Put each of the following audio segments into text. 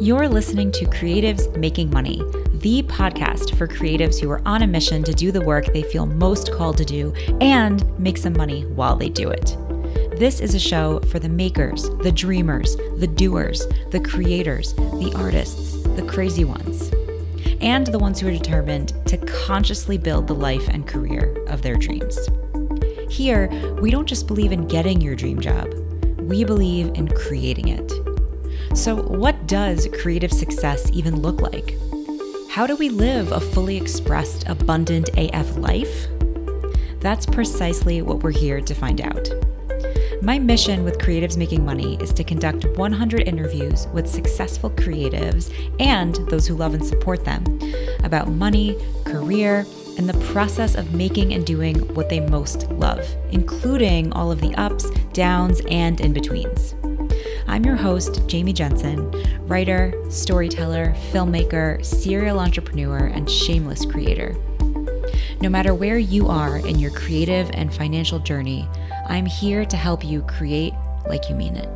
You're listening to Creatives Making Money, the podcast for creatives who are on a mission to do the work they feel most called to do and make some money while they do it. This is a show for the makers, the dreamers, the doers, the creators, the artists, the crazy ones, and the ones who are determined to consciously build the life and career of their dreams. Here, we don't just believe in getting your dream job, we believe in creating it. So, what does creative success even look like? How do we live a fully expressed, abundant AF life? That's precisely what we're here to find out. My mission with Creatives Making Money is to conduct 100 interviews with successful creatives and those who love and support them about money, career, and the process of making and doing what they most love, including all of the ups, downs, and in betweens. I'm your host, Jamie Jensen, writer, storyteller, filmmaker, serial entrepreneur, and shameless creator. No matter where you are in your creative and financial journey, I'm here to help you create like you mean it.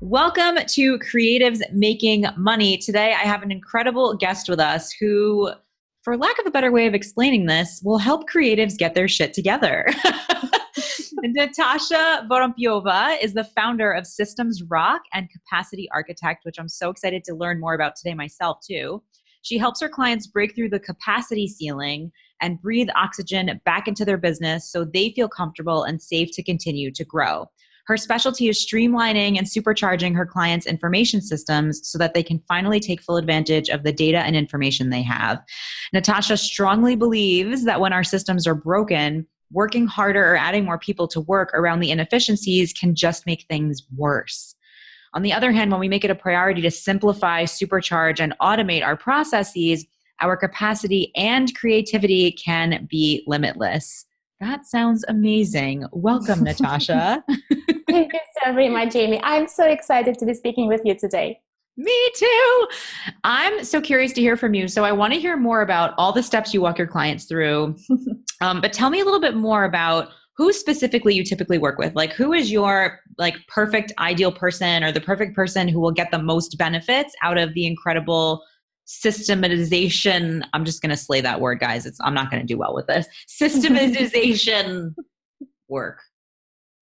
Welcome to Creatives Making Money. Today, I have an incredible guest with us who, for lack of a better way of explaining this, will help creatives get their shit together. Natasha Vorompiova is the founder of Systems Rock and Capacity Architect, which I'm so excited to learn more about today myself, too. She helps her clients break through the capacity ceiling and breathe oxygen back into their business so they feel comfortable and safe to continue to grow. Her specialty is streamlining and supercharging her clients' information systems so that they can finally take full advantage of the data and information they have. Natasha strongly believes that when our systems are broken, working harder or adding more people to work around the inefficiencies can just make things worse. On the other hand, when we make it a priority to simplify, supercharge, and automate our processes, our capacity and creativity can be limitless. That sounds amazing. Welcome, Natasha. Thank you so very much, Jamie. I'm so excited to be speaking with you today. Me too. I'm so curious to hear from you. So I want to hear more about all the steps you walk your clients through. um, but tell me a little bit more about who specifically you typically work with. Like who is your like perfect ideal person or the perfect person who will get the most benefits out of the incredible systematization. I'm just going to slay that word, guys. It's I'm not going to do well with this. Systematization work.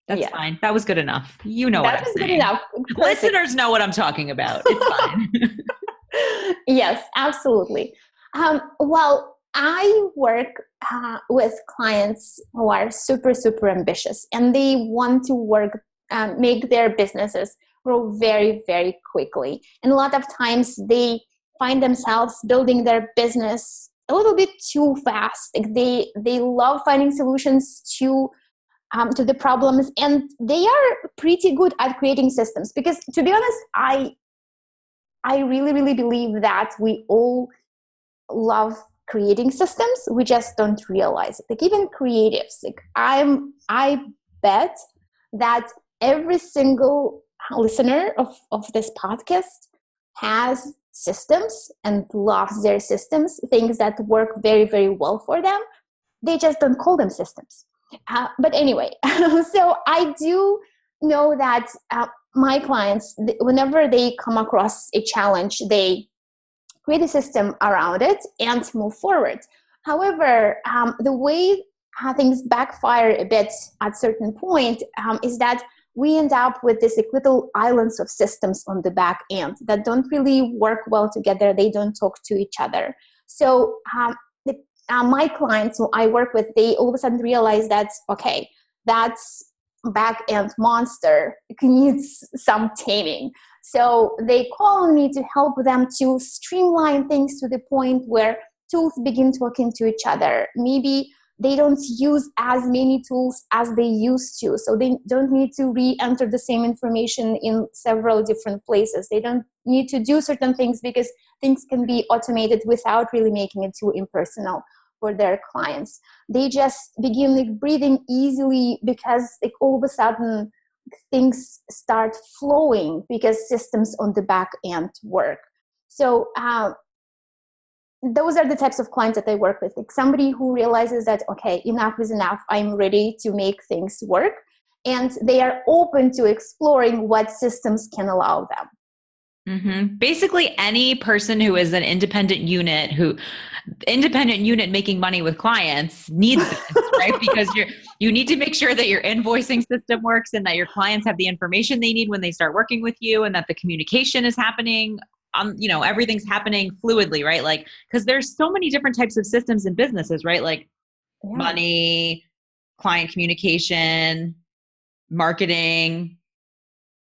That's yeah. fine. That was good enough. You know that what I'm saying. Good enough. Listeners know what I'm talking about. It's fine. yes, absolutely. Um, well, I work uh, with clients who are super, super ambitious and they want to work, um, make their businesses grow very, very quickly. And a lot of times they find themselves building their business a little bit too fast. Like they they love finding solutions too um, to the problems and they are pretty good at creating systems. Because to be honest i i really really believe that we all love creating systems. We just don't realize it. Like even creatives like i'm i bet that every single listener of of this podcast has systems and loves their systems things that work very very well for them. They just don't call them systems uh, but anyway, so I do know that uh, my clients, whenever they come across a challenge, they create a system around it and move forward. However, um, the way things backfire a bit at certain point um, is that we end up with these little islands of systems on the back end that don't really work well together. They don't talk to each other. So um, uh, my clients who I work with, they all of a sudden realize that, okay, that's back end monster it needs some taming. So they call on me to help them to streamline things to the point where tools begin talking to each other. Maybe they don't use as many tools as they used to. So they don't need to re enter the same information in several different places. They don't need to do certain things because things can be automated without really making it too impersonal for their clients. They just begin like breathing easily because like all of a sudden things start flowing because systems on the back end work. So uh, those are the types of clients that i work with. Like somebody who realizes that okay enough is enough i'm ready to make things work and they are open to exploring what systems can allow them Mm-hmm. Basically, any person who is an independent unit who independent unit making money with clients needs this, right? Because you you need to make sure that your invoicing system works and that your clients have the information they need when they start working with you, and that the communication is happening. Um, you know, everything's happening fluidly, right? Like, because there's so many different types of systems and businesses, right? Like yeah. money, client communication, marketing,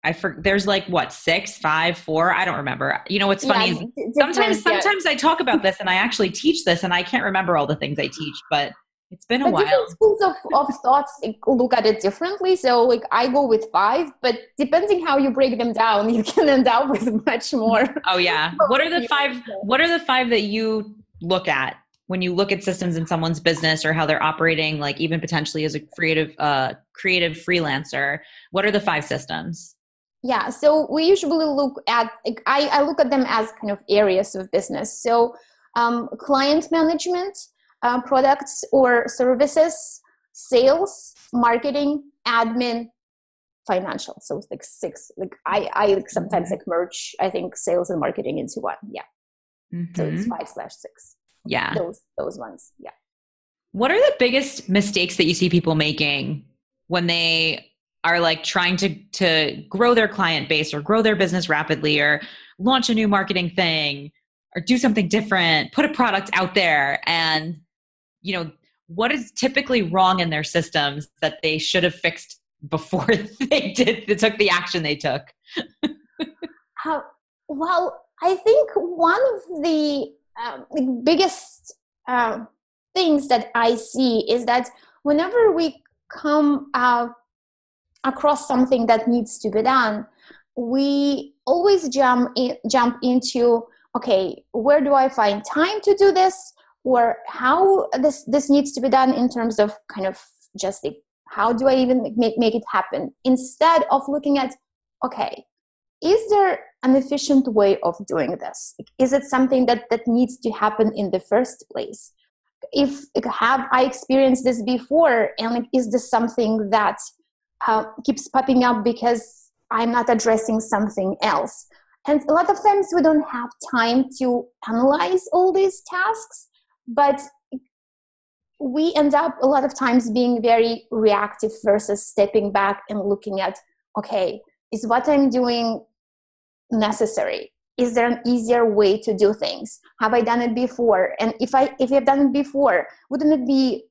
I for there's like what six, five, four. I don't remember. You know what's funny yeah, is sometimes sometimes I talk about this and I actually teach this and I can't remember all the things I teach, but it's been a but while. Different schools of, of thoughts look at it differently. So like I go with five, but depending how you break them down, you can end up with much more. Oh yeah. What are the five what are the five that you look at when you look at systems in someone's business or how they're operating, like even potentially as a creative uh creative freelancer? What are the five systems? Yeah so we usually look at I, I look at them as kind of areas of business. So um, client management uh, products or services sales marketing admin financial. So it's like six like i i like sometimes like merge i think sales and marketing into one. Yeah. Mm-hmm. so it's mm-hmm. five slash six. Yeah. Those those ones. Yeah. What are the biggest mistakes that you see people making when they are like trying to to grow their client base or grow their business rapidly or launch a new marketing thing or do something different put a product out there and you know what is typically wrong in their systems that they should have fixed before they did they took the action they took? Well i think one of the, um, biggest uh, things that i see is that whenever we come out across something that needs to be done we always jump in, jump into okay where do i find time to do this? Or how this this needs to be done in terms of kind of just like how do i even make, make it happen? Instead of looking at okay is there an efficient way of doing this? Is it something that that needs to happen in the first place? If have i experienced this before? And like, is this something that keeps popping up because I'm not addressing something else. And a lot of times we don't have time to analyze all these tasks, but we end up a lot of times being very reactive versus stepping back and looking at okay, is what I'm doing necessary? Is there an easier way to do things? Have I done it before? And if I if I've done it before, wouldn't it be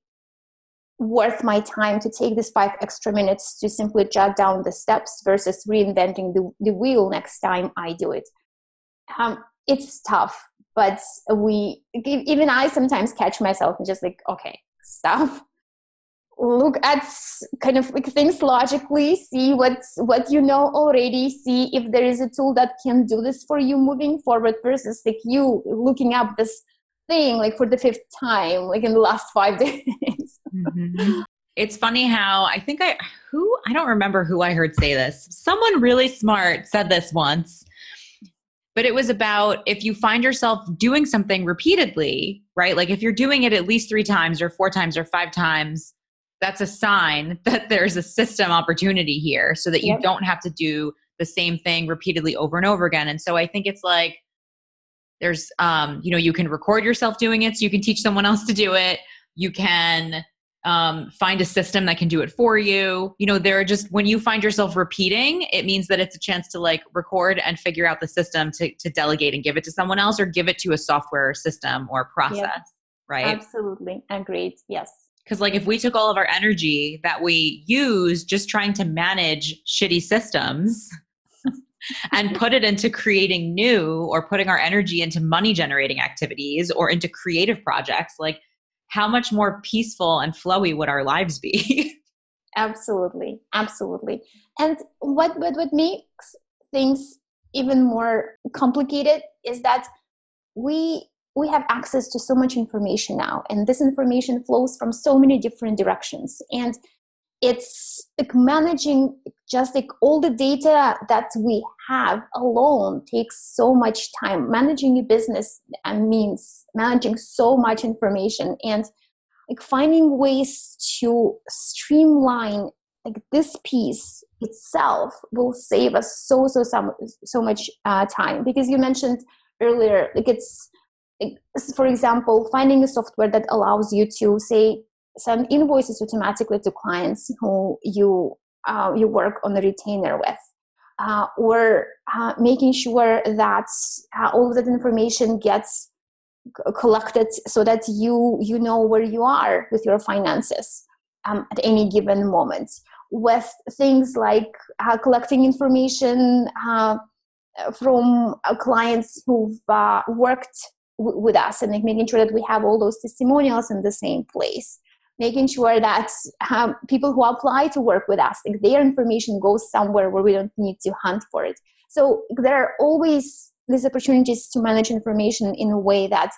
worth my time to take these five extra minutes to simply jot down the steps versus reinventing the, the wheel next time I do it. Um, it's tough, but we, even I sometimes catch myself and just like, okay, stop. Look at kind of like things logically, see what's what you know already, see if there is a tool that can do this for you moving forward versus like you looking up this thing like for the fifth time, like in the last five days. mm-hmm. It's funny how I think I who I don't remember who I heard say this. Someone really smart said this once. But it was about if you find yourself doing something repeatedly, right? Like if you're doing it at least 3 times or 4 times or 5 times, that's a sign that there's a system opportunity here so that you yep. don't have to do the same thing repeatedly over and over again. And so I think it's like there's um, you know you can record yourself doing it so you can teach someone else to do it. You can um, find a system that can do it for you. You know there are just when you find yourself repeating it means that it's a chance to like record and figure out the system to, to delegate and give it to someone else or give it to a software system or process yep. right? Absolutely. Agreed. Yes. Because like if we took all of our energy that we use just trying to manage shitty systems and put it into creating new or putting our energy into money generating activities or into creative projects, like how much more peaceful and flowy would our lives be? absolutely, absolutely. And what, what what makes things even more complicated is that we we have access to so much information now and this information flows from so many different directions and it's like managing just like all the data that we have alone takes so much time. Managing a business means managing so much information and like finding ways to streamline like this piece itself will save us so so so, so much uh, time. Because you mentioned earlier like it's for example finding a software that allows you to say send invoices automatically to clients who you uh, you work on a retainer with uh, or uh, making sure that uh, all of that information gets collected so that you you know where you are with your finances um, at any given moment. With things like uh, collecting information uh, from clients who've worked w- with us and like making sure that we have all those testimonials in the same place making sure that um, people who apply to work with us like their information goes somewhere where we don't need to hunt for it. So there are always these opportunities to manage information in a way that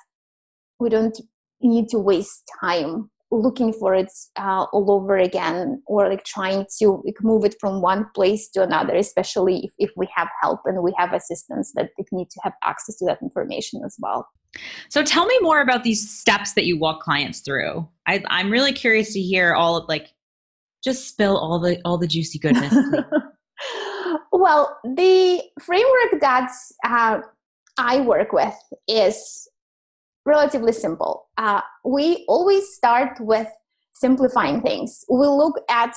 we don't need to waste time looking for it uh, all over again or like trying to like, move it from one place to another especially if, if we have help and we have assistance that like, need to have access to that information as well. So tell me more about these steps that you walk clients through. I, i'm really curious to hear all of like just spill all the all the juicy goodness. Well the framework that uh, i work with is relatively simple. Uh, we always start with simplifying things. We look at,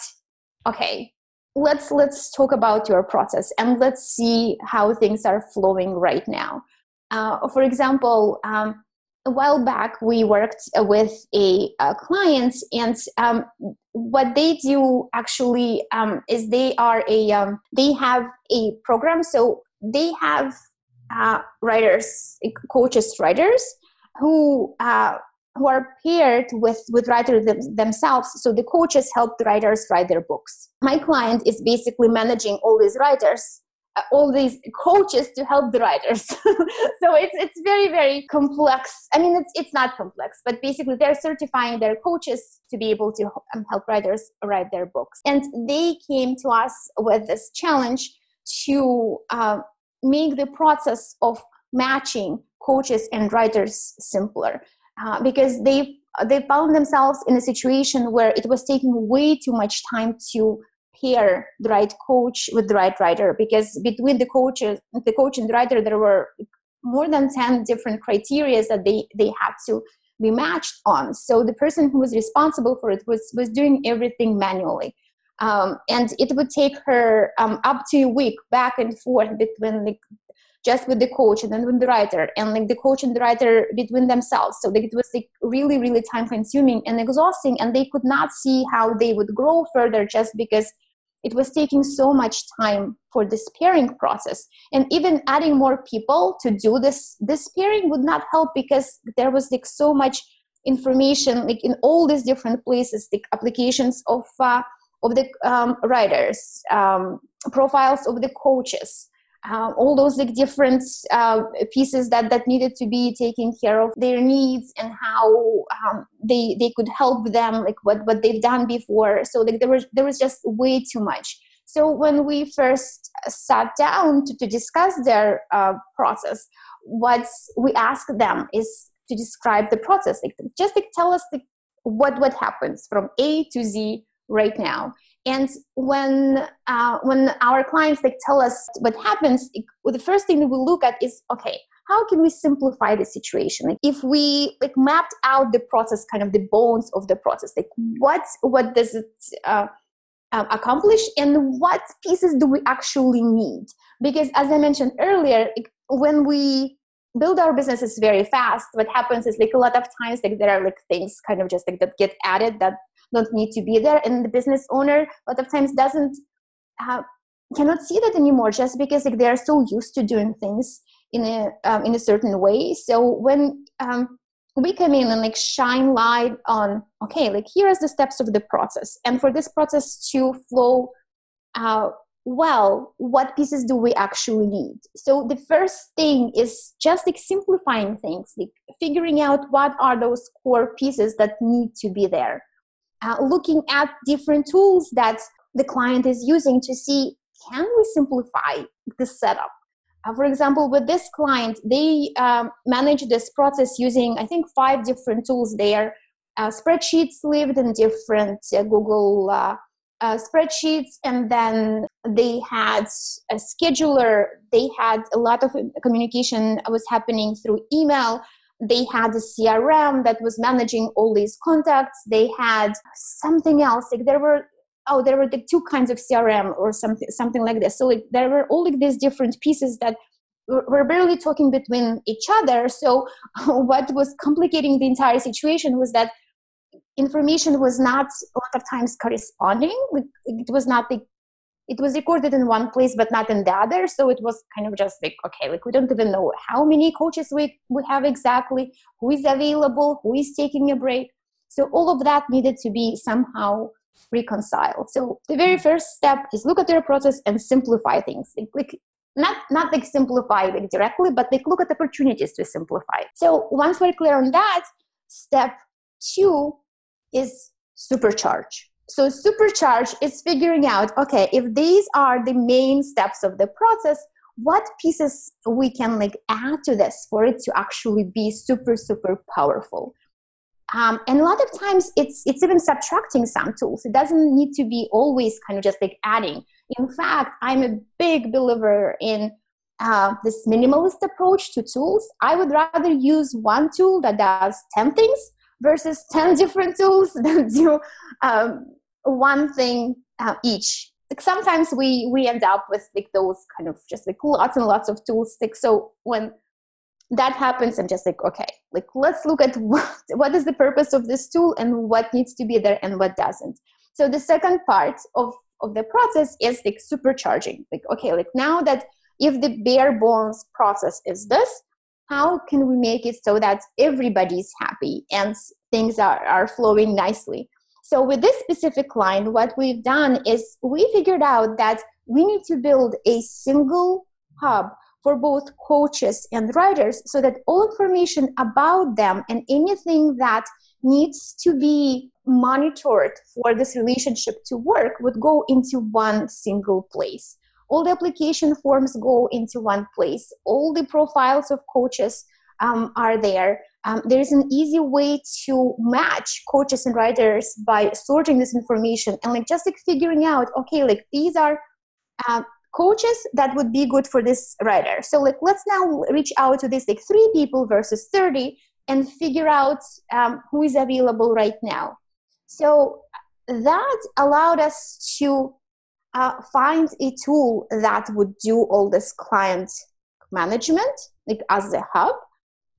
okay, let's let's talk about your process and let's see how things are flowing right now. Uh, for example, um, a while back we worked with a, a client, and um, what they do actually um, is they are a um, they have a program, so they have uh, writers, coaches, writers who uh, who are paired with with writers them, themselves. So the coaches help the writers write their books. My client is basically managing all these writers uh, all these coaches to help the writers. So it's it's very very complex. I mean it's it's not complex but basically they're certifying their coaches to be able to um, help writers write their books. And they came to us with this challenge to uh, make the process of matching coaches and writers simpler uh, because they they found themselves in a situation where it was taking way too much time to pair the right coach with the right writer because between the coaches the coach and the writer there were more than 10 different criteria that they they had to be matched on. So the person who was responsible for it was was doing everything manually. Um, and it would take her um, up to a week back and forth between the just with the coach and then with the writer. And like the coach and the writer between themselves. So like it was like really really time consuming and exhausting and they could not see how they would grow further just because it was taking so much time for this pairing process. And even adding more people to do this this pairing would not help because there was like so much information like in all these different places like applications of uh, of the um, writers um, profiles of the coaches uh, all those like different uh, pieces that that needed to be taken care of their needs and how um, they they could help them like what what they've done before. So like there was there was just way too much. So when we first sat down to, to discuss their uh, process what we asked them is to describe the process. Like just like tell us the, what what happens from a to z right now and when uh, when our clients like tell us what happens well, the first thing that we look at is okay how can we simplify the situation? Like if we like mapped out the process kind of the bones of the process like what what does it uh, uh, accomplish and what pieces do we actually need? Because as i mentioned earlier when we build our businesses very fast what happens is like a lot of times like there are like things kind of just like that get added that don't need to be there and the business owner a lot of times doesn't have, cannot see that anymore just because like they are so used to doing things in a um, in a certain way. So when um, we come in and like shine light on okay like here is the steps of the process and for this process to flow uh, well what pieces do we actually need? So the first thing is just like simplifying things like figuring out what are those core pieces that need to be there uh, looking at different tools that the client is using to see can we simplify the setup? Uh, for example with this client they um, manage this process using i think five different tools. There uh, spreadsheets lived in different uh, google uh, uh, spreadsheets and then they had a scheduler. They had a lot of communication was happening through email they had a crm that was managing all these contacts. They had something else like there were oh there were the two kinds of crm or something something like this. So like there were all like these different pieces that were barely talking between each other. So what was complicating the entire situation was that information was not a lot of times corresponding. It was not the it was recorded in one place but not in the other. So it was kind of just like okay like we don't even know how many coaches we, we have exactly who is available who is taking a break. So all of that needed to be somehow reconciled. So the very first step is look at their process and simplify things. Like not not like simplify like directly but like look at opportunities to simplify. So once we're clear on that step two is supercharge. So, supercharge is figuring out okay, if these are the main steps of the process, what pieces we can like add to this for it to actually be super, super powerful. Um, and a lot of times it's it's even subtracting some tools. It doesn't need to be always kind of just like adding. In fact, I'm a big believer in uh, this minimalist approach to tools. I would rather use one tool that does 10 things versus 10 different tools that do um, one thing uh, each. Like sometimes we we end up with like those kind of just like lots and lots of tools like so when that happens i'm just like okay like let's look at what, what is the purpose of this tool and what needs to be there and what doesn't. So the second part of of the process is like supercharging. Like okay like now that if the bare bones process is this how can we make it so that everybody's happy and things are, are flowing nicely? So with this specific line what we've done is we figured out that we need to build a single hub for both coaches and writers so that all information about them and anything that needs to be monitored for this relationship to work would go into one single place all the application forms go into one place. All the profiles of coaches um, are there. Um, there is an easy way to match coaches and writers by sorting this information and like just like figuring out okay like these are uh, coaches that would be good for this writer so like let's now reach out to these like three people versus 30 and figure out um, who is available right now. So that allowed us to uh, find a tool that would do all this client management, like as a hub.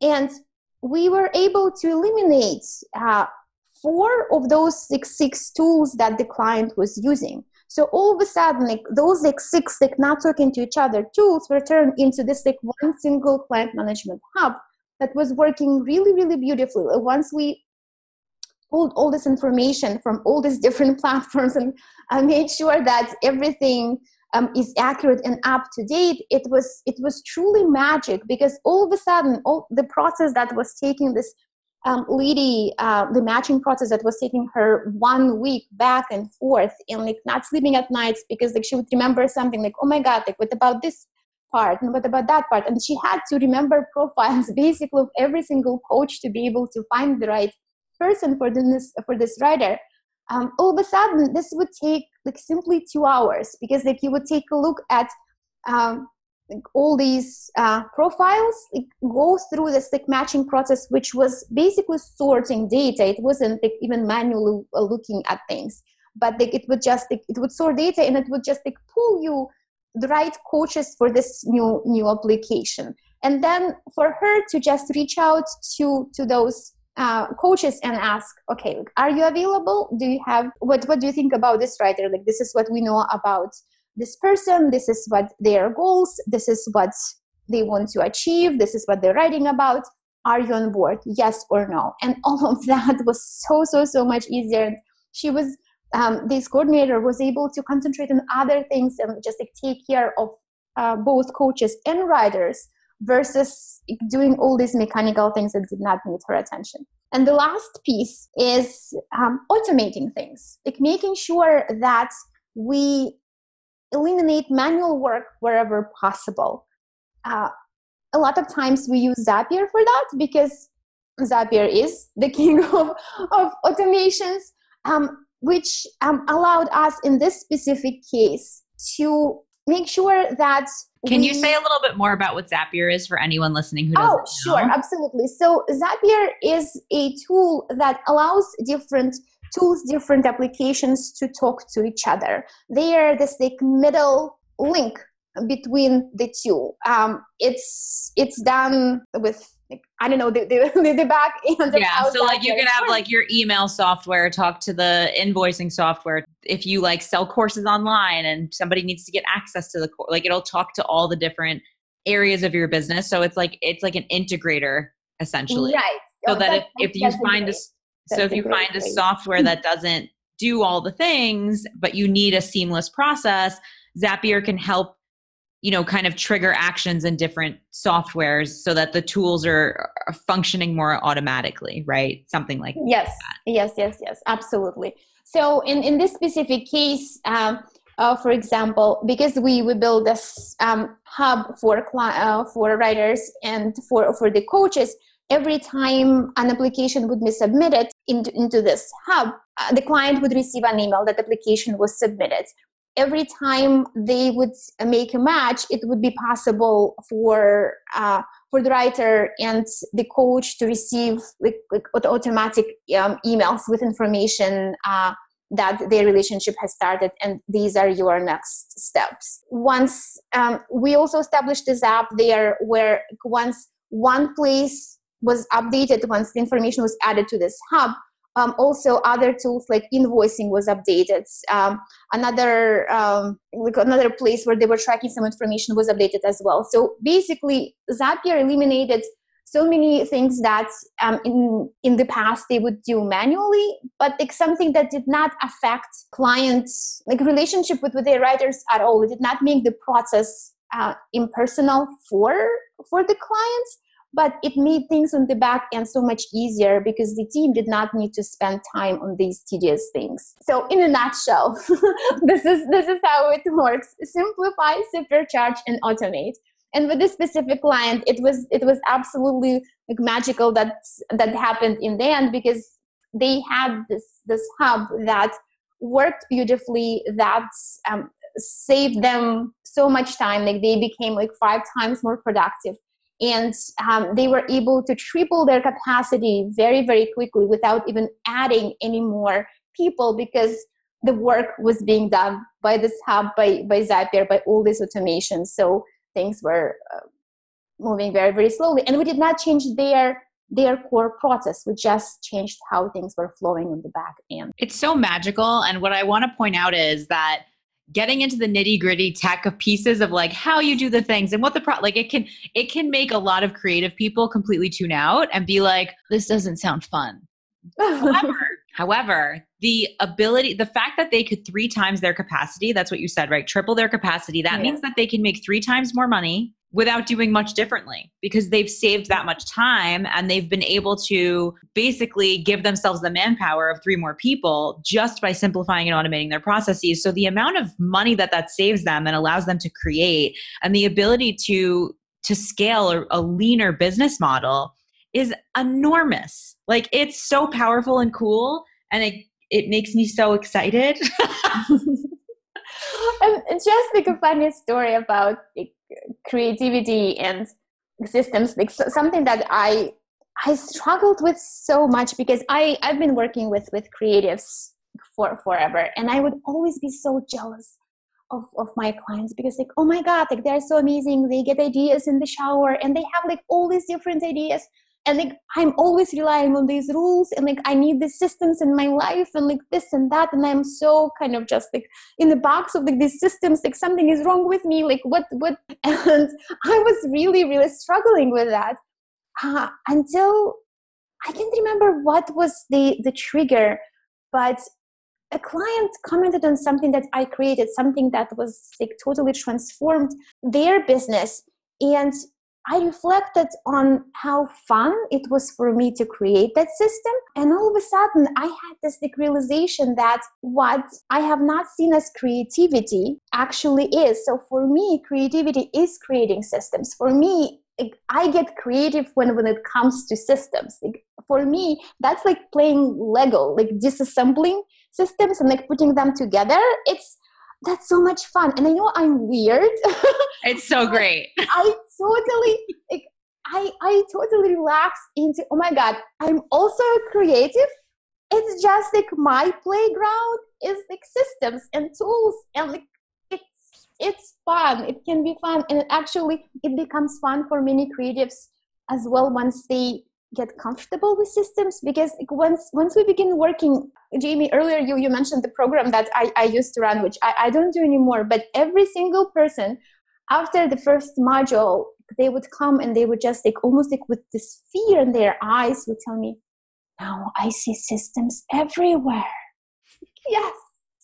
And we were able to eliminate uh, four of those like, six tools that the client was using. So all of a sudden, like those like six like not talking to each other tools were turned into this like one single client management hub that was working really really beautifully. Once we pulled all this information from all these different platforms and I made sure that everything um, is accurate and up to date it was it was truly magic because all of a sudden all the process that was taking this um, lady uh, the matching process that was taking her one week back and forth and like not sleeping at nights because like she would remember something like oh my god like what about this part and what about that part? And she had to remember profiles basically of every single coach to be able to find the right person for this for this writer um, all of a sudden this would take like simply two hours because like you would take a look at um, like all these uh, profiles like, go through this like matching process which was basically sorting data. It wasn't like even manually uh, looking at things but like it would just like, it would sort data and it would just like pull you the right coaches for this new new application. And then for her to just reach out to to those uh, coaches and ask okay are you available? Do you have what what do you think about this writer? Like this is what we know about this person. This is what their goals. This is what they want to achieve. This is what they're writing about. Are you on board? Yes or no? And all of that was so so so much easier. She was um, this coordinator was able to concentrate on other things and just like take care of uh, both coaches and writers versus doing all these mechanical things that did not need her attention. And the last piece is um, automating things, like making sure that we eliminate manual work wherever possible. Uh, a lot of times we use Zapier for that because Zapier is the king of, of automations. Um, which um, allowed us in this specific case to make sure that can we, you say a little bit more about what zapier is for anyone listening who oh, doesn't oh sure know? absolutely so zapier is a tool that allows different tools different applications to talk to each other they are this like middle link between the two um, it's it's done with like, I don't know the, the, the back end. Yeah, so like you can have like your email software talk to the invoicing software. If you like sell courses online and somebody needs to get access to the course, like it'll talk to all the different areas of your business. So it's like it's like an integrator essentially. Right. So oh, that if, if you find a, so if you find a software that doesn't do all the things, but you need a seamless process, Zapier can help you know kind of trigger actions in different softwares so that the tools are, are functioning more automatically right? Something like yes. that. yes yes yes. Absolutely. So in in this specific case um, uh, for example, because we, we build this um, hub for uh, for writers and for for the coaches, every time an application would be submitted into, into this hub, uh, the client would receive an email that application was submitted every time they would make a match, it would be possible for uh, for the writer and the coach to receive like, like automatic um, emails with information uh, that their relationship has started, and these are your next steps. Once um, we also established this app there, where once one place was updated, once the information was added to this hub, um, also, other tools like invoicing was updated. Um, another um, like another place where they were tracking some information was updated as well. So basically, Zapier eliminated so many things that um, in in the past they would do manually, but like something that did not affect clients like relationship with, with their writers at all. It did not make the process uh, impersonal for for the clients but it made things on the back end so much easier because the team did not need to spend time on these tedious things. So in a nutshell this is this is how it works. Simplify supercharge and automate. And with this specific client it was it was absolutely like magical that that happened in the end because they had this this hub that worked beautifully that um, saved them so much time. Like they became like five times more productive and um, they were able to triple their capacity very very quickly without even adding any more people because the work was being done by this hub by by zapier by all these automations. So things were uh, moving very very slowly. And we did not change their their core process. We just changed how things were flowing on the back end. It's so magical. And what i want to point out is that getting into the nitty gritty tech of pieces of like how you do the things and what the pro like it can it can make a lot of creative people completely tune out and be like this doesn't sound fun however however the ability the fact that they could three times their capacity that's what you said right triple their capacity that yeah. means that they can make three times more money without doing much differently because they've saved that much time and they've been able to basically give themselves the manpower of three more people just by simplifying and automating their processes. So the amount of money that that saves them and allows them to create and the ability to to scale a, leaner business model is enormous. Like it's so powerful and cool and it it makes me so excited. and just like a funny story about creativity and systems like so, something that i i struggled with so much because i i've been working with with creatives for forever and i would always be so jealous of, of my clients because like oh my god like they're so amazing. They get ideas in the shower and they have like all these different ideas and like i'm always relying on these rules and like i need these systems in my life and like this and that and i'm so kind of just like in the box of like these systems like something is wrong with me like what what and i was really really struggling with that uh, until i can't remember what was the the trigger but a client commented on something that i created something that was like totally transformed their business and I reflected on how fun it was for me to create that system. And all of a sudden, I had this realization that what I have not seen as creativity actually is. So for me, creativity is creating systems. For me, I get creative when, when it comes to systems. Like for me, that's like playing Lego, like disassembling systems and like putting them together it's that's so much fun and i know i'm weird it's so great i totally like i i totally relax into oh my god i'm also creative. It's just like my playground is like systems and tools and like it's it's fun. It can be fun and it actually it becomes fun for many creatives as well once they get comfortable with systems because once once we begin working jamie earlier you you mentioned the program that i, I used to run which I, I don't do anymore but every single person after the first module they would come and they would just like almost like with this fear in their eyes would tell me now i see systems everywhere. Yes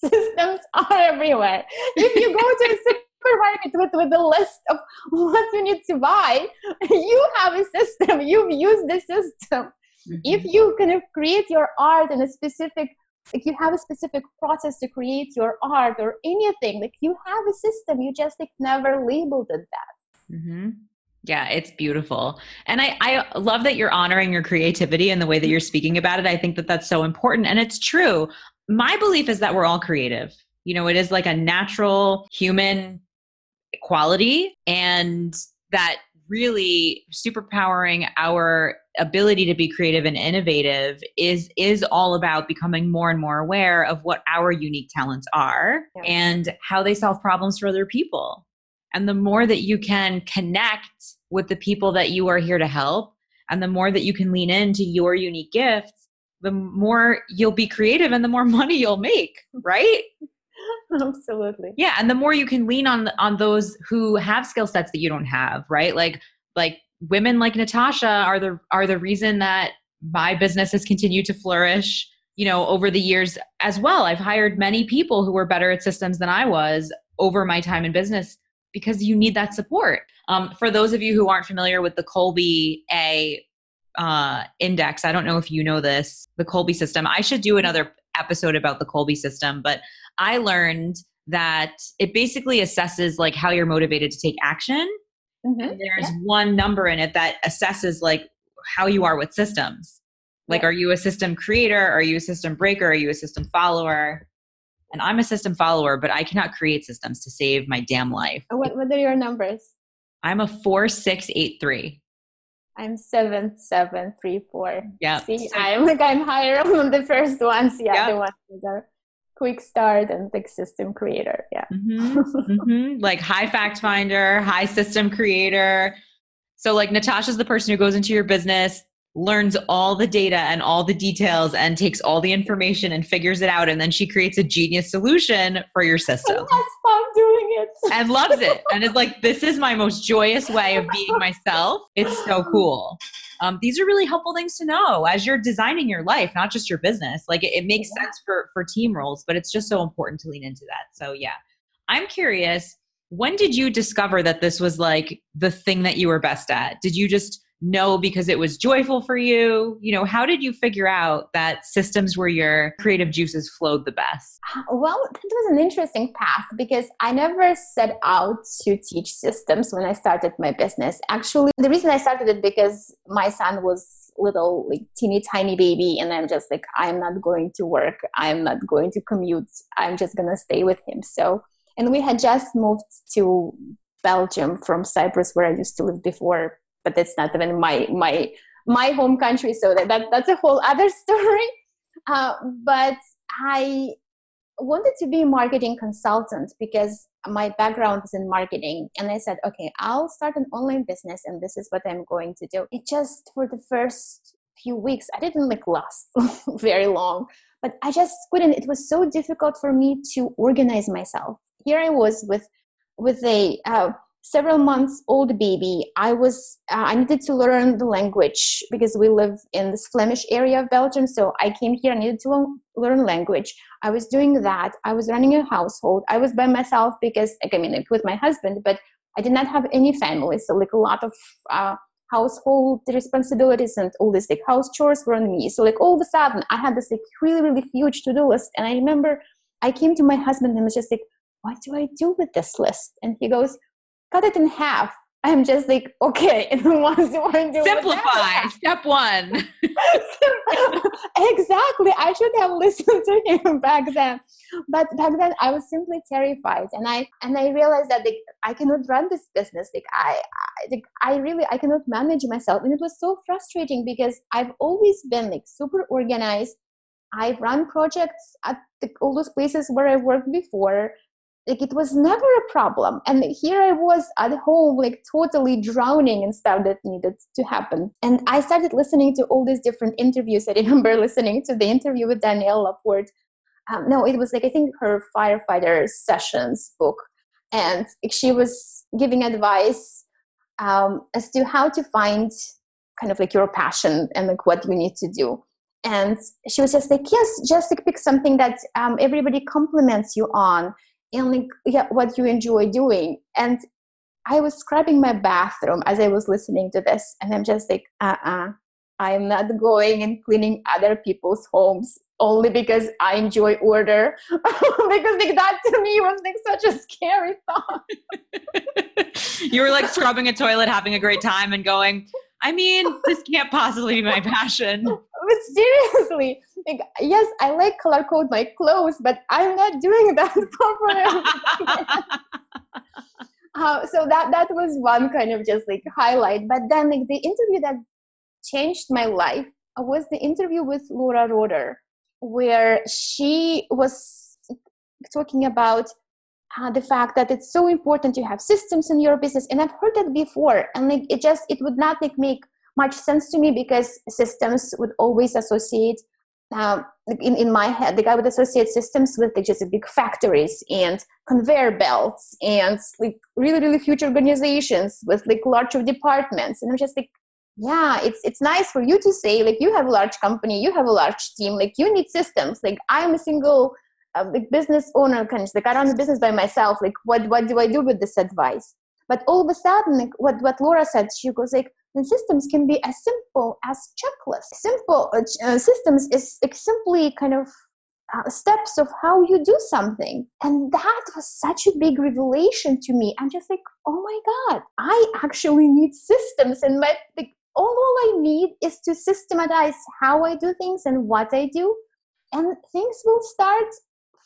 systems are everywhere. If you go to a supermarket with, with a list of what you need to buy you have a system. You've used the system. Mm-hmm. if you kind of create your art in a specific if you have a specific process to create your art or anything like you have a system you just like never labeled it that. Mm-hmm. yeah it's beautiful. And I, I love that you're honoring your creativity and the way that you're speaking about it. I think that that's so important and it's true. My belief is that we're all creative. You know it is like a natural human quality and that really superpowering our ability to be creative and innovative is is all about becoming more and more aware of what our unique talents are yeah. and how they solve problems for other people. And the more that you can connect with the people that you are here to help and the more that you can lean into your unique gifts the more you'll be creative and the more money you'll make right? Absolutely. Yeah and the more you can lean on on those who have skill sets that you don't have right? Like like women like natasha are the are the reason that my business has continued to flourish you know over the years as well i've hired many people who were better at systems than i was over my time in business because you need that support um, for those of you who aren't familiar with the Kolbe a uh, index i don't know if you know this the Kolbe system i should do another episode about the Kolbe system but I learned that it basically assesses like how you're motivated to take action. Mm-hmm. There's yeah. one number in it that assesses like how you are with systems. Like, yeah. are you a system creator? Are you a system breaker? Are you a system follower? And I'm a system follower, but I cannot create systems to save my damn life. What, what are your numbers? I'm a four six eight three. I'm seven seven three four. Yeah. See, I'm like I'm higher on the first ones. Yeah, the ones that are quick start and like system creator yeah. Mm-hmm, mm-hmm. like high fact finder high system creator. So like natasha's the person who goes into your business learns all the data and all the details and takes all the information and figures it out and then she creates a genius solution for your system. And has fun doing it. And loves it. And is like this is my most joyous way of being myself. It's so cool um, these are really helpful things to know as you're designing your life not just your business. Like it, it makes yeah. sense for for team roles but it's just so important to lean into that. So yeah. I'm curious when did you discover that this was like the thing that you were best at? Did you just know because it was joyful for you? You know, how did you figure out that systems where your creative juices flowed the best? Uh, well, that was an interesting path because I never set out to teach systems when I started my business. Actually, the reason I started it because my son was little like teeny tiny baby and i'm just like i'm not going to work i'm not going to commute i'm just going to stay with him so and we had just moved to belgium from cyprus where i used to live before but that's not even my my my home country. So that, that that's a whole other story. Uh, but i wanted to be a marketing consultant because my background is in marketing. And i said okay i'll start an online business and this is what i'm going to do. It just for the first few weeks i didn't like last very long but i just couldn't. It was so difficult for me to organize myself. Here i was with with a uh, several months old baby i was uh, i needed to learn the language because we live in this flemish area of belgium so i came here i needed to learn language. I was doing that. I was running a household. I was by myself because i mean with my husband but i did not have any family so like a lot of uh, household responsibilities and all these like house chores were on me. So like all of a sudden i had this like really really huge to-do list and i remember i came to my husband and was just like what do i do with this list? And he goes cut it in half I'm just like, okay, and what do I do? Simplify. Step one. exactly. I should have listened to him back then. But back then I was simply terrified. And I and I realized that like, I cannot run this business. Like I, I like I really I cannot manage myself. And it was so frustrating because I've always been like super organized. I've run projects at the, all those places where I worked before like it was never a problem. And here i was at home like totally drowning in stuff that needed to happen. And i started listening to all these different interviews. I remember listening to the interview with danielle laporte. Um, no it was like i think her fire starter sessions book. And she was giving advice um, as to how to find kind of like your passion and like what you need to do. And she was just like yes just like pick something that um, everybody compliments you on and like yeah what you enjoy doing. And i was scrubbing my bathroom as i was listening to this and i'm just like uh-uh i'm not going and cleaning other people's homes only because i enjoy order. Because like that to me was like such a scary thought. You were like scrubbing a toilet having a great time and going I mean, this can't possibly be my passion. But seriously, like, yes, I like color code my clothes, but I'm not doing that for uh, so that that was one kind of just like highlight. But then like the interview that changed my life was the interview with Laura Roeder, where she was talking about uh, the fact that it's so important to have systems in your business and i've heard that before and like it just it would not like make much sense to me because systems would always associate um, in, in my head like i would associate systems with like just big factories and conveyor belts and like really really huge organizations with like large departments and i'm just like yeah it's it's nice for you to say like you have a large company you have a large team like you need systems like i'm a single a big business owner kind of like I run the business by myself. Like what what do I do with this advice? But all of a sudden, like what what Laura said, she goes like, the systems can be as simple as checklists. Simple uh, uh, systems is like simply kind of uh, steps of how you do something, and that was such a big revelation to me. I'm just like, oh my god, I actually need systems, and my like all, all I need is to systematize how I do things and what I do, and things will start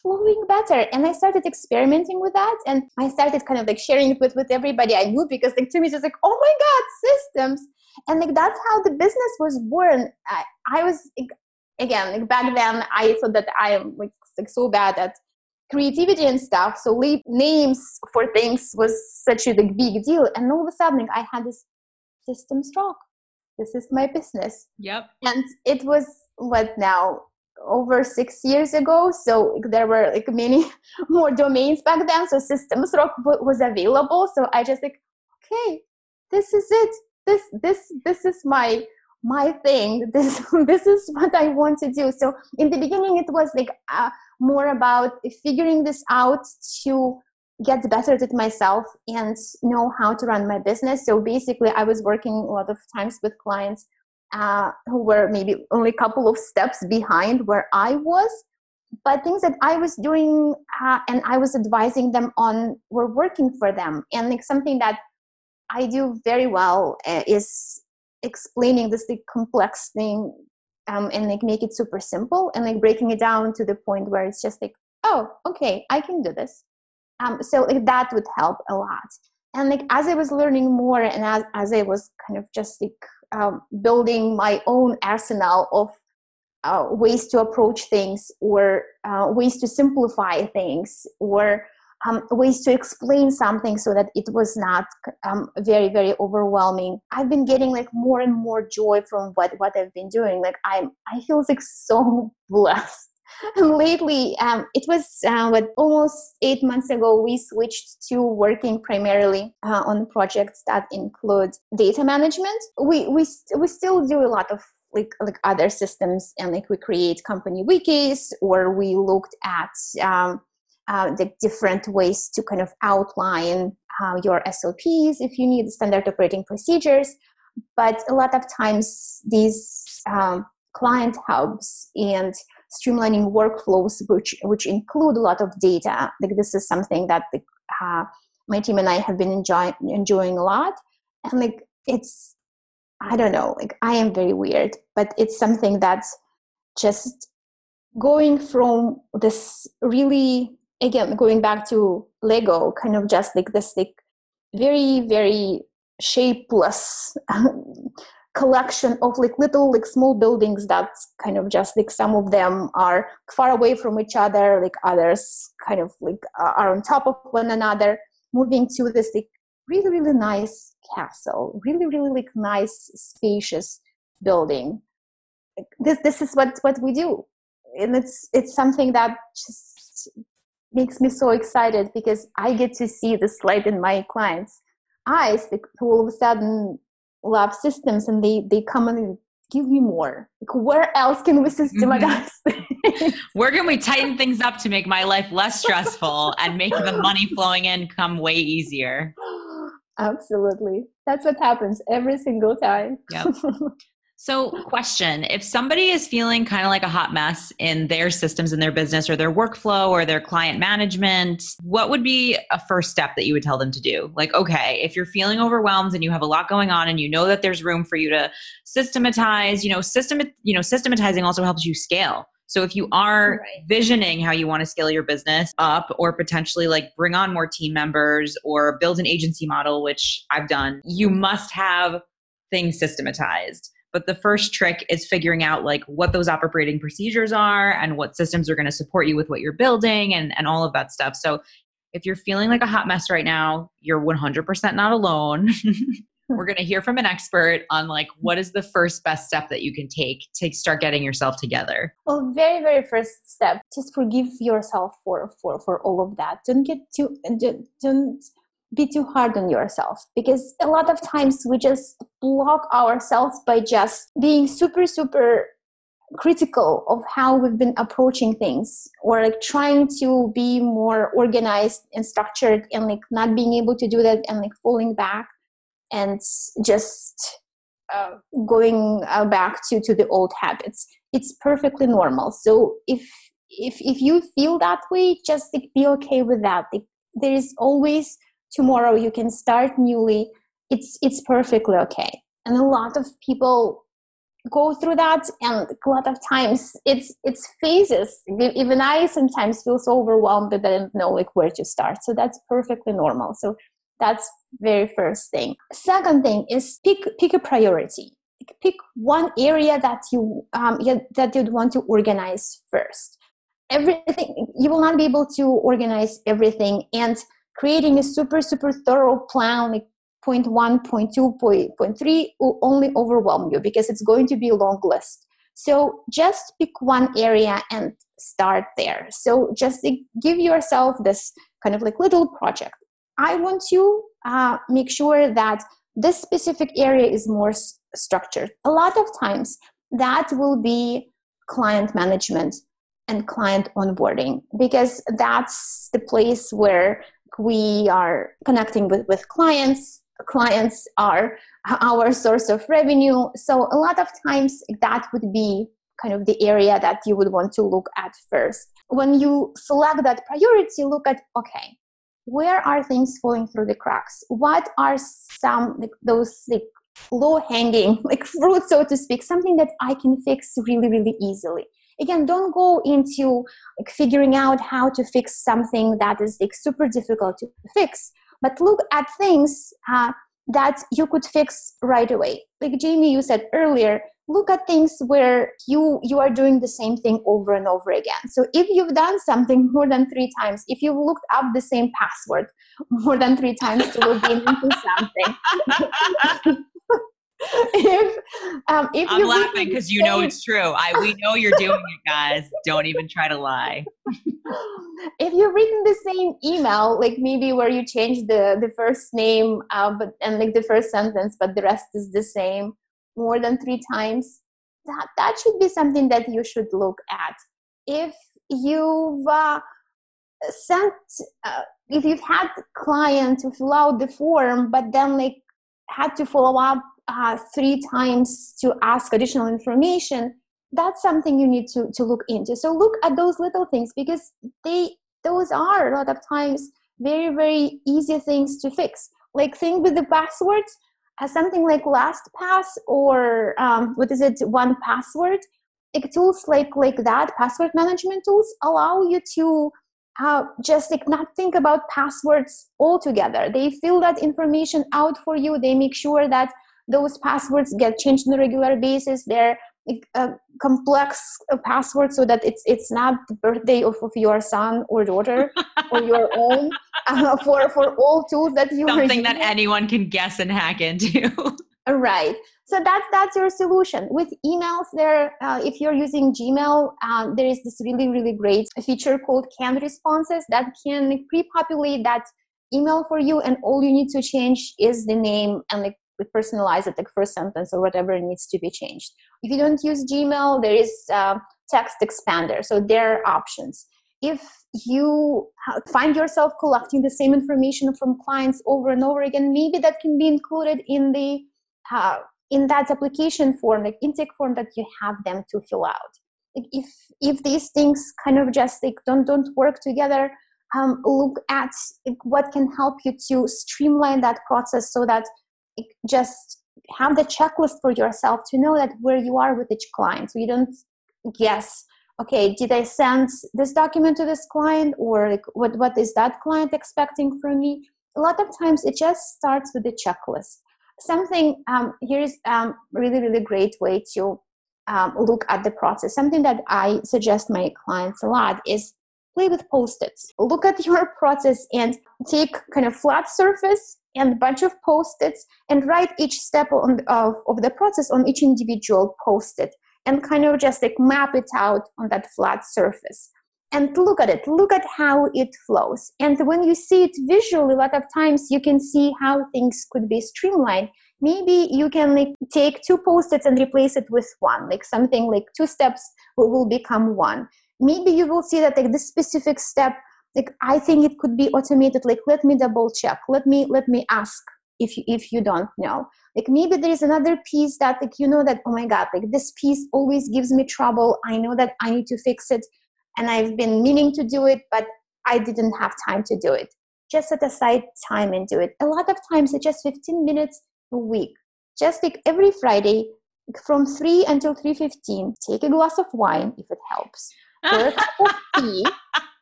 flowing better. And i started experimenting with that and i started kind of like sharing it with with everybody i knew because like to me just like oh my god systems! And like that's how the business was born. I, I was again like back then i thought that i am like, like so bad at creativity and stuff so leave names for things was such a like, big deal. And all of a sudden like, i had this systems rock this is my business. Yep. And it was what now over six years ago so there were like many more domains back then so systems rock was available so i just like okay this is it this this this is my my thing this this is what i want to do. So in the beginning it was like uh, more about figuring this out to get better at myself and know how to run my business. So basically i was working a lot of times with clients uh, who were maybe only a couple of steps behind where I was. But things that I was doing uh, and I was advising them on were working for them. And like something that I do very well uh, is explaining this like complex thing um, and like make it super simple and like breaking it down to the point where it's just like, oh, okay, I can do this. Um, so like that would help a lot. And like as I was learning more and as, as I was kind of just like um, building my own arsenal of uh, ways to approach things or uh, ways to simplify things or um, ways to explain something so that it was not um, very very overwhelming. I've been getting like more and more joy from what what i've been doing. Like i'm i feel like so blessed lately um, it was uh, what almost eight months ago we switched to working primarily uh, on projects that include data management we we, st- we still do a lot of like like other systems and like we create company wikis or we looked at um, uh, the different ways to kind of outline uh, your SOPs if you need standard operating procedures. But a lot of times, these um, client hubs and streamlining workflows which which include a lot of data. Like this is something that the, uh, my team and i have been enjoy, enjoying a lot. And like it's i don't know like i am very weird but it's something that's just going from this really again going back to lego kind of just like this like very very shapeless collection of like little like small buildings that kind of just like some of them are far away from each other like others kind of like are on top of one another. Moving to this like really really nice castle really really like nice spacious building. This this is what what we do. And it's it's something that just makes me so excited because i get to see this light in my clients eyes like all of a sudden love systems and they they come and give me more. Like where else can we systematize mm-hmm. where can we tighten things up to make my life less stressful and make the money flowing in come way easier? Absolutely. That's what happens every single time. Yep. So, question if somebody is feeling kind of like a hot mess in their systems in their business or their workflow or their client management, what would be a first step that you would tell them to do? Like, okay, if you're feeling overwhelmed and you have a lot going on and you know that there's room for you to systematize, you know, system, you know, systematizing also helps you scale. So if you are right. visioning how you want to scale your business up or potentially like bring on more team members or build an agency model, which I've done, you must have things systematized. But the first trick is figuring out like what those operating procedures are and what systems are going to support you with what you're building and, and all of that stuff. So if you're feeling like a hot mess right now, you're 100% not alone. We're going to hear from an expert on like what is the first best step that you can take to start getting yourself together. Well, very very first step, just forgive yourself for for for all of that. Don't get too don't be too hard on yourself. Because a lot of times we just block ourselves by just being super super critical of how we've been approaching things or like trying to be more organized and structured and like not being able to do that and like falling back and just uh, going uh, back to to the old habits. It's perfectly normal. So if if if you feel that way just like, be okay with that. Like, there is always tomorrow you can start newly it's it's perfectly okay. And a lot of people go through that and a lot of times it's it's phases. Even i sometimes feel so overwhelmed that i don't know like where to start. So that's perfectly normal. So that's very first thing. Second thing is pick pick a priority. Pick one area that you um, that you'd want to organize first. Everything you will not be able to organize everything and creating a super super thorough plan like point one point two point, point three will only overwhelm you because it's going to be a long list. So just pick one area and start there. So just give yourself this kind of like little project. I want to uh, make sure that this specific area is more s- structured. A lot of times that will be client management and client onboarding because that's the place where we are connecting with, with clients. Clients are our source of revenue. So a lot of times that would be kind of the area that you would want to look at first. When you select that priority look at okay where are things falling through the cracks? What are some like those like low hanging like fruit so to speak something that i can fix really really easily again don't go into like figuring out how to fix something that is like super difficult to fix but look at things uh, that you could fix right away. Like jamie you said earlier look at things where you you are doing the same thing over and over again. So if you've done something more than three times if you've looked up the same password more than three times to log in into something if um, if I'm laughing because you know it's true. I we know you're doing it, guys. Don't even try to lie. if you've written the same email, like maybe where you change the the first name, uh, but and like the first sentence, but the rest is the same more than three times, that that should be something that you should look at. If you've uh, sent, uh, if you've had clients to fill out the form, but then like had to follow up uh, three times to ask additional information that's something you need to, to look into so look at those little things because they those are a lot of times very very easy things to fix like thing with the passwords has something like LastPass or um, what is it, 1Password. Like tools like like that, password management tools allow you to uh, just like not think about passwords altogether. They fill that information out for you. They make sure that those passwords get changed on a regular basis. They're a complex password so that it's it's not the birthday of, of your son or daughter or your own uh, for for all tools that you something that anyone can guess and hack into. Right. So that's that's your solution. With emails there uh, if you're using gmail uh, there is this really really great feature called canned responses that can pre-populate that email for you and all you need to change is the name and like personalize it like first sentence or whatever needs to be changed. If you don't use gmail there is text expander so there are options. If you find yourself collecting the same information from clients over and over again maybe that can be included in the uh, in that application form like intake form that you have them to fill out. If if these things kind of just like don't don't work together um, look at what can help you to streamline that process so that just have the checklist for yourself to know that where you are with each client. So you don't guess okay did i send this document to this client or like what what is that client expecting from me? A lot of times it just starts with the checklist. Something um, here's um, really really great way to um, look at the process. Something that i suggest my clients a lot is play with post-its. Look at your process and take kind of flat surface and a bunch of post-its and write each step on, of, of the process on each individual post-it and kind of just like map it out on that flat surface. And look at it. Look at how it flows. And when you see it visually a lot of times you can see how things could be streamlined. Maybe you can like take two post-its and replace it with one like something like two steps will, become one. Maybe you will see that like this specific step like i think it could be automated. Like let me double check. Let me let me ask if you if you don't know. Like maybe there is another piece that like you know that oh my god like this piece always gives me trouble. I know that i need to fix it and i've been meaning to do it but i didn't have time to do it. Just set aside time and do it. A lot of times it's just 15 minutes a week. Just like every friday from 3 until 3.15 take a glass of wine if it helps or a cup of tea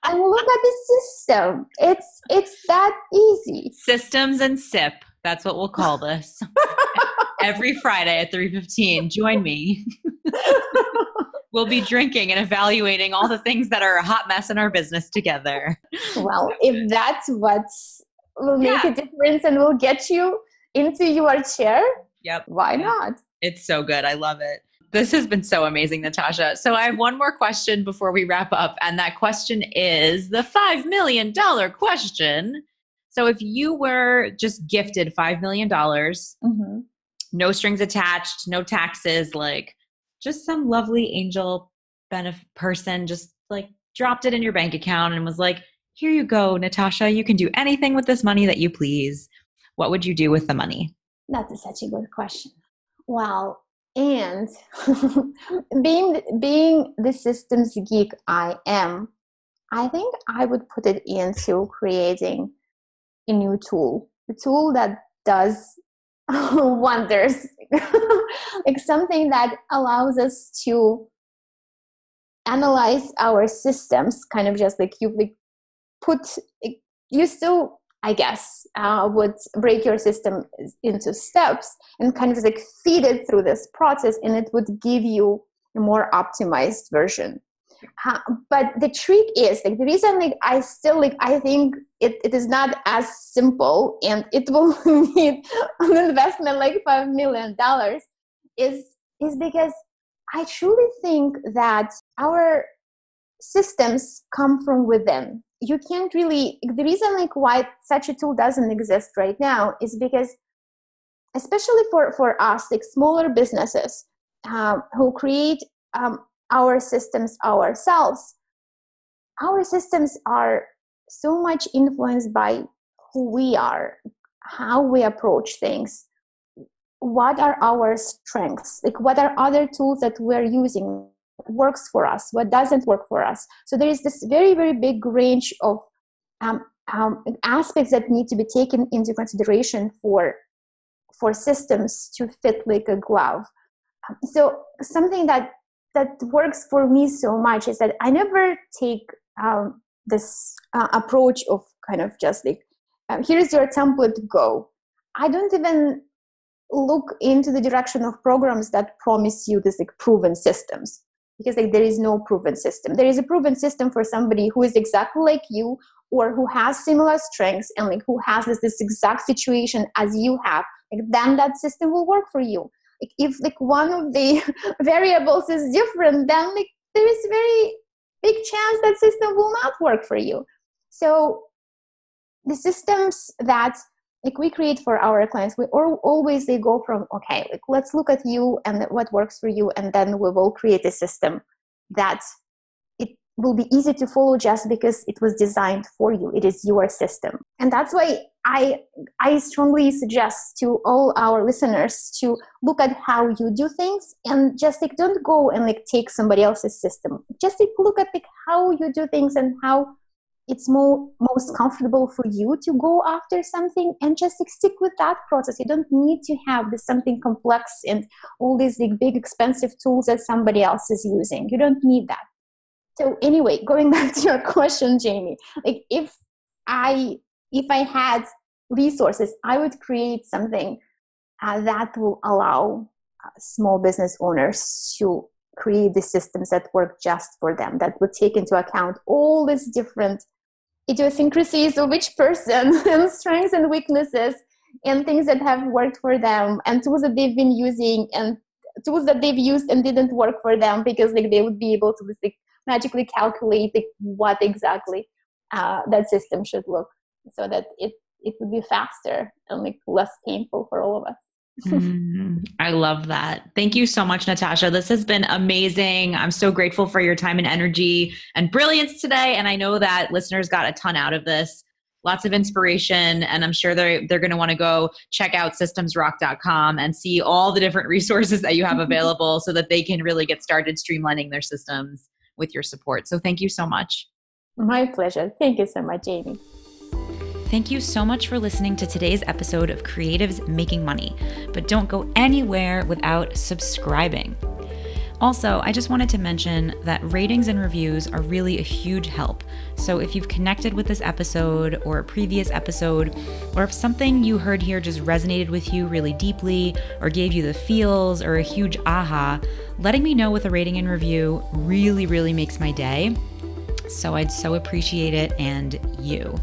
and look at the system. It's it's that easy. Systems and sip. That's what we'll call this. Every Friday at 3:15, join me. we'll be drinking and evaluating all the things that are a hot mess in our business together. Well, if that's what will make yeah. a difference and will get you into your chair, yep. Why not? It's so good. I love it. This has been so amazing, Natasha. So I have one more question before we wrap up. And that question is the $5 million question. So if you were just gifted $5 million, mm-hmm. no strings attached, no taxes, like just some lovely angel benefit person just like dropped it in your bank account and was like, here you go, Natasha. You can do anything with this money that you please. What would you do with the money? That's such a good question. Well, and being being the systems geek i am i think i would put it into creating a new tool a tool that does wonders. Like something that allows us to analyze our systems kind of just like you like put you still I guess, uh, would break your system into steps and kind of like feed it through this process, and it would give you a more optimized version. Uh, but the trick is like the reason like I still like I think it, it is not as simple and it will need an investment like five million dollars is is because I truly think that our systems come from within you can't really the reason like why such a tool doesn't exist right now is because especially for for us like smaller businesses um, who create um, our systems ourselves our systems are so much influenced by who we are how we approach things. What are our strengths? Like what are other tools that we're using works for us, what doesn't work for us. So there is this very, very big range of um, um, aspects that need to be taken into consideration for for systems to fit like a glove. So something that that works for me so much is that I never take um, this uh, approach of kind of just like uh, here's your template, go. I don't even look into the direction of programs that promise you this like proven systems because like there is no proven system. There is a proven system for somebody who is exactly like you or who has similar strengths and like who has this, this exact situation as you have like then that system will work for you. Like if like one of the variables is different then like there is very big chance that system will not work for you. So the systems that like we create for our clients. We always they go from okay like let's look at you and what works for you and then we will create a system that it will be easy to follow just because it was designed for you. It is your system. And that's why i i strongly suggest to all our listeners to look at how you do things and just like don't go and like take somebody else's system. Just like look at like how you do things and how it's more most comfortable for you to go after something and just stick with that process. You don't need to have this something complex and all these like, big expensive tools that somebody else is using. You don't need that. So anyway going back to your question jamie like if i if i had resources i would create something uh, that will allow uh, small business owners to create the systems that work just for them that would take into account all these different idiosyncrasies of each person and strengths and weaknesses and things that have worked for them and tools that they've been using and tools that they've used and didn't work for them because like they would be able to like magically calculate like, what exactly uh, that system should look so that it it would be faster and like less painful for all of us mm, I love that. Thank you so much, Natasha. This has been amazing. I'm so grateful for your time and energy and brilliance today. And I know that listeners got a ton out of this. Lots of inspiration, and I'm sure they're they're going to want to go check out systemsrock.com and see all the different resources that you have available, so that they can really get started streamlining their systems with your support. So thank you so much. My pleasure. Thank you so much, Jamie. Thank you so much for listening to today's episode of Creatives Making Money. But don't go anywhere without subscribing. Also, I just wanted to mention that ratings and reviews are really a huge help. So if you've connected with this episode or a previous episode, or if something you heard here just resonated with you really deeply or gave you the feels or a huge aha, letting me know with a rating and review really, really makes my day. So I'd so appreciate it and you.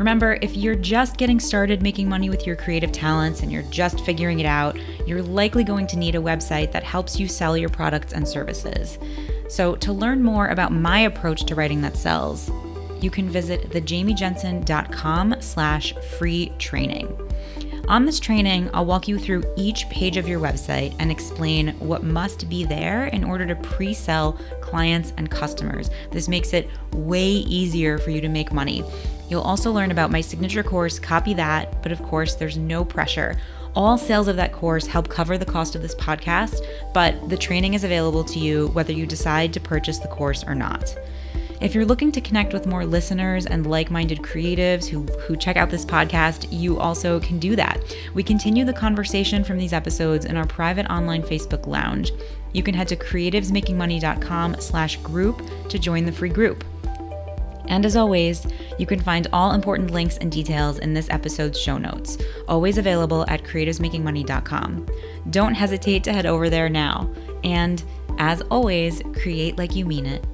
Remember, if you're just getting started making money with your creative talents and you're just figuring it out, you're likely going to need a website that helps you sell your products and services. So, to learn more about my approach to writing that sells, you can visit thejamiejensen.com slash free training. On this training, I'll walk you through each page of your website and explain what must be there in order to pre sell clients and customers. This makes it way easier for you to make money. You'll also learn about my signature course, Copy That, but of course, there's no pressure. All sales of that course help cover the cost of this podcast, but the training is available to you whether you decide to purchase the course or not. If you're looking to connect with more listeners and like minded creatives who, who check out this podcast, you also can do that. We continue the conversation from these episodes in our private online Facebook lounge. You can head to creativesmakingmoney.com slash group to join the free group. And as always, you can find all important links and details in this episode's show notes, always available at creativesmakingmoney.com. Don't hesitate to head over there now. And as always, create like you mean it